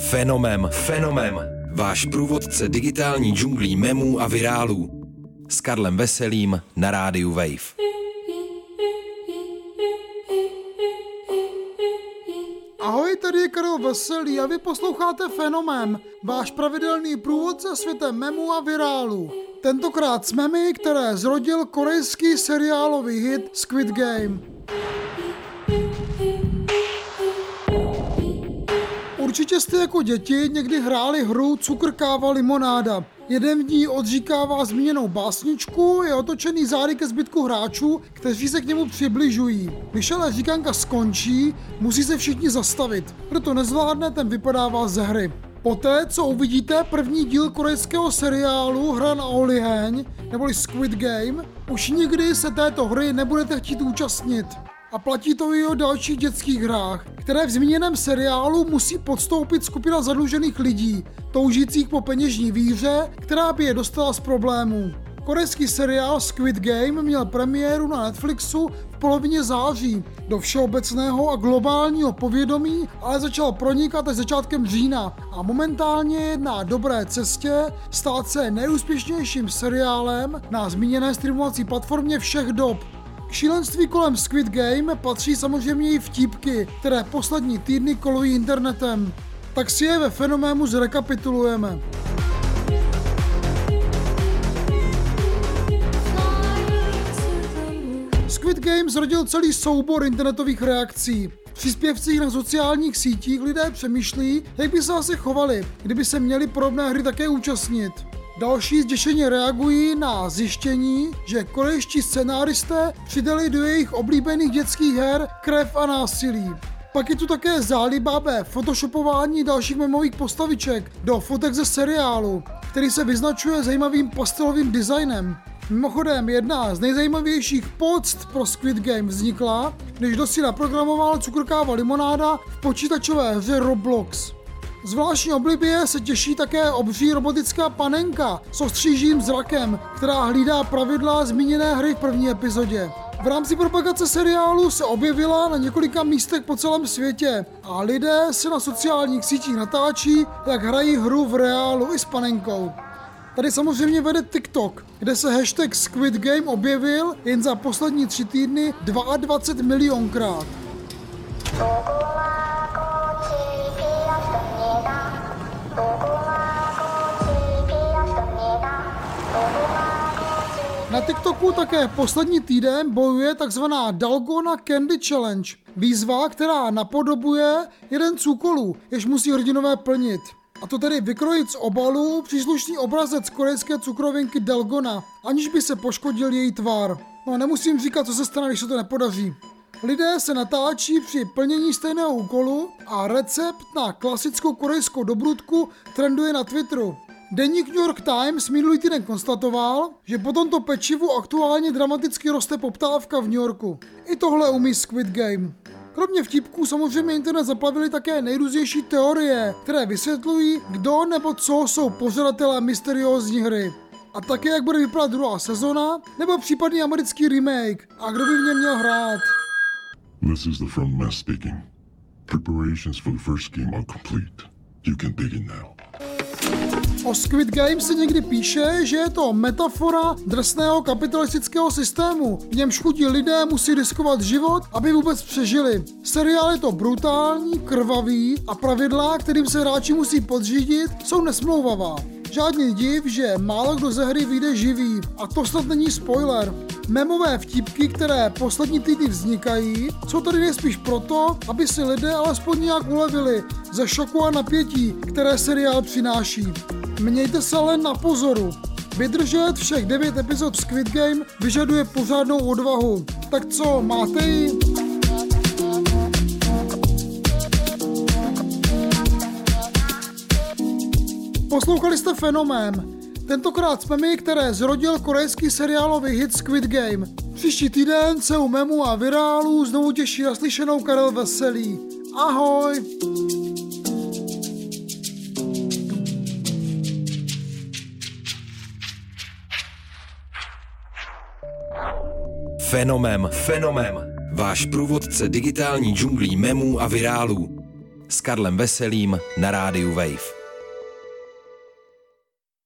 Fenomem, fenomem. Váš průvodce digitální džunglí memů a virálů. S Karlem Veselým na rádiu Wave. Ahoj, tady je Karel Veselý a vy posloucháte Fenomem, váš pravidelný průvodce světem memů a virálu. Tentokrát s memy, které zrodil korejský seriálový hit Squid Game. Určitě jste jako děti někdy hráli hru Cukr, káva, limonáda. Jeden v ní odříkává zmíněnou básničku, je otočený zády ke zbytku hráčů, kteří se k němu přibližují. Když ale říkanka skončí, musí se všichni zastavit. Proto nezvládne, ten vypadává ze hry. Poté, co uvidíte první díl korejského seriálu Hra na oliheň, neboli Squid Game, už nikdy se této hry nebudete chtít účastnit. A platí to i o dalších dětských hrách, které v zmíněném seriálu musí podstoupit skupina zadlužených lidí, toužících po peněžní víře, která by je dostala z problémů. Korejský seriál Squid Game měl premiéru na Netflixu v polovině září. Do všeobecného a globálního povědomí ale začal pronikat až začátkem října a momentálně je na dobré cestě stát se nejúspěšnějším seriálem na zmíněné streamovací platformě všech dob. K šílenství kolem Squid Game patří samozřejmě i vtípky, které poslední týdny kolují internetem. Tak si je ve fenoménu zrekapitulujeme. Squid Game zrodil celý soubor internetových reakcí. V příspěvcích na sociálních sítích lidé přemýšlí, jak by se asi chovali, kdyby se měli podobné hry také účastnit. Další zděšeně reagují na zjištění, že korejští scenáristé přidali do jejich oblíbených dětských her krev a násilí. Pak je tu také zálibabé photoshopování dalších memových postaviček do fotek ze seriálu, který se vyznačuje zajímavým pastelovým designem. Mimochodem, jedna z nejzajímavějších poct pro Squid Game vznikla, když dosi naprogramoval cukrkáva limonáda v počítačové hře Roblox. Zvláštní oblibě se těší také obří robotická panenka s ostřížím zrakem, která hlídá pravidla zmíněné hry v první epizodě. V rámci propagace seriálu se objevila na několika místech po celém světě a lidé se na sociálních sítích natáčí, jak hrají hru v reálu i s panenkou. Tady samozřejmě vede TikTok, kde se hashtag Squid Game objevil jen za poslední tři týdny 22 milionkrát. Na TikToku také poslední týden bojuje takzvaná Dalgona Candy Challenge. Výzva, která napodobuje jeden z úkolů, jež musí hrdinové plnit. A to tedy vykrojit z obalu příslušný obrazec korejské cukrovinky Dalgona, aniž by se poškodil její tvar. No nemusím říkat, co se stane, když se to nepodaří. Lidé se natáčí při plnění stejného úkolu a recept na klasickou korejskou dobrutku trenduje na Twitteru. Deník New York Times minulý týden konstatoval, že po tomto pečivu aktuálně dramaticky roste poptávka v New Yorku. I tohle umí Squid Game. Kromě vtipků samozřejmě internet zaplavili také nejrůznější teorie, které vysvětlují, kdo nebo co jsou pořadatelé mysteriózní hry. A také jak bude vypadat druhá sezona, nebo případný americký remake a kdo by v něm měl hrát. This is the frontman speaking. Preparations for the first game are complete. You can begin now. O Squid Game se někdy píše, že je to metafora drsného kapitalistického systému, v němž chudí lidé musí riskovat život, aby vůbec přežili. Seriál je to brutální, krvavý a pravidla, kterým se hráči musí podřídit, jsou nesmlouvavá. Žádný div, že málo kdo ze hry vyjde živý. A to snad není spoiler. Memové vtipky, které poslední týdny vznikají, jsou tady nejspíš proto, aby si lidé alespoň nějak ulevili ze šoku a napětí, které seriál přináší. Mějte se ale na pozoru. Vydržet všech 9 epizod Squid Game vyžaduje pořádnou odvahu. Tak co, máte ji? Poslouchali jste Fenomén. Tentokrát jsme my, které zrodil korejský seriálový hit Squid Game. Příští týden se u memu a virálu znovu těší naslyšenou Karel Veselý. Ahoj! Fenomem, fenomem. Váš průvodce digitální džunglí memů a virálů. S Karlem Veselým na rádiu Wave.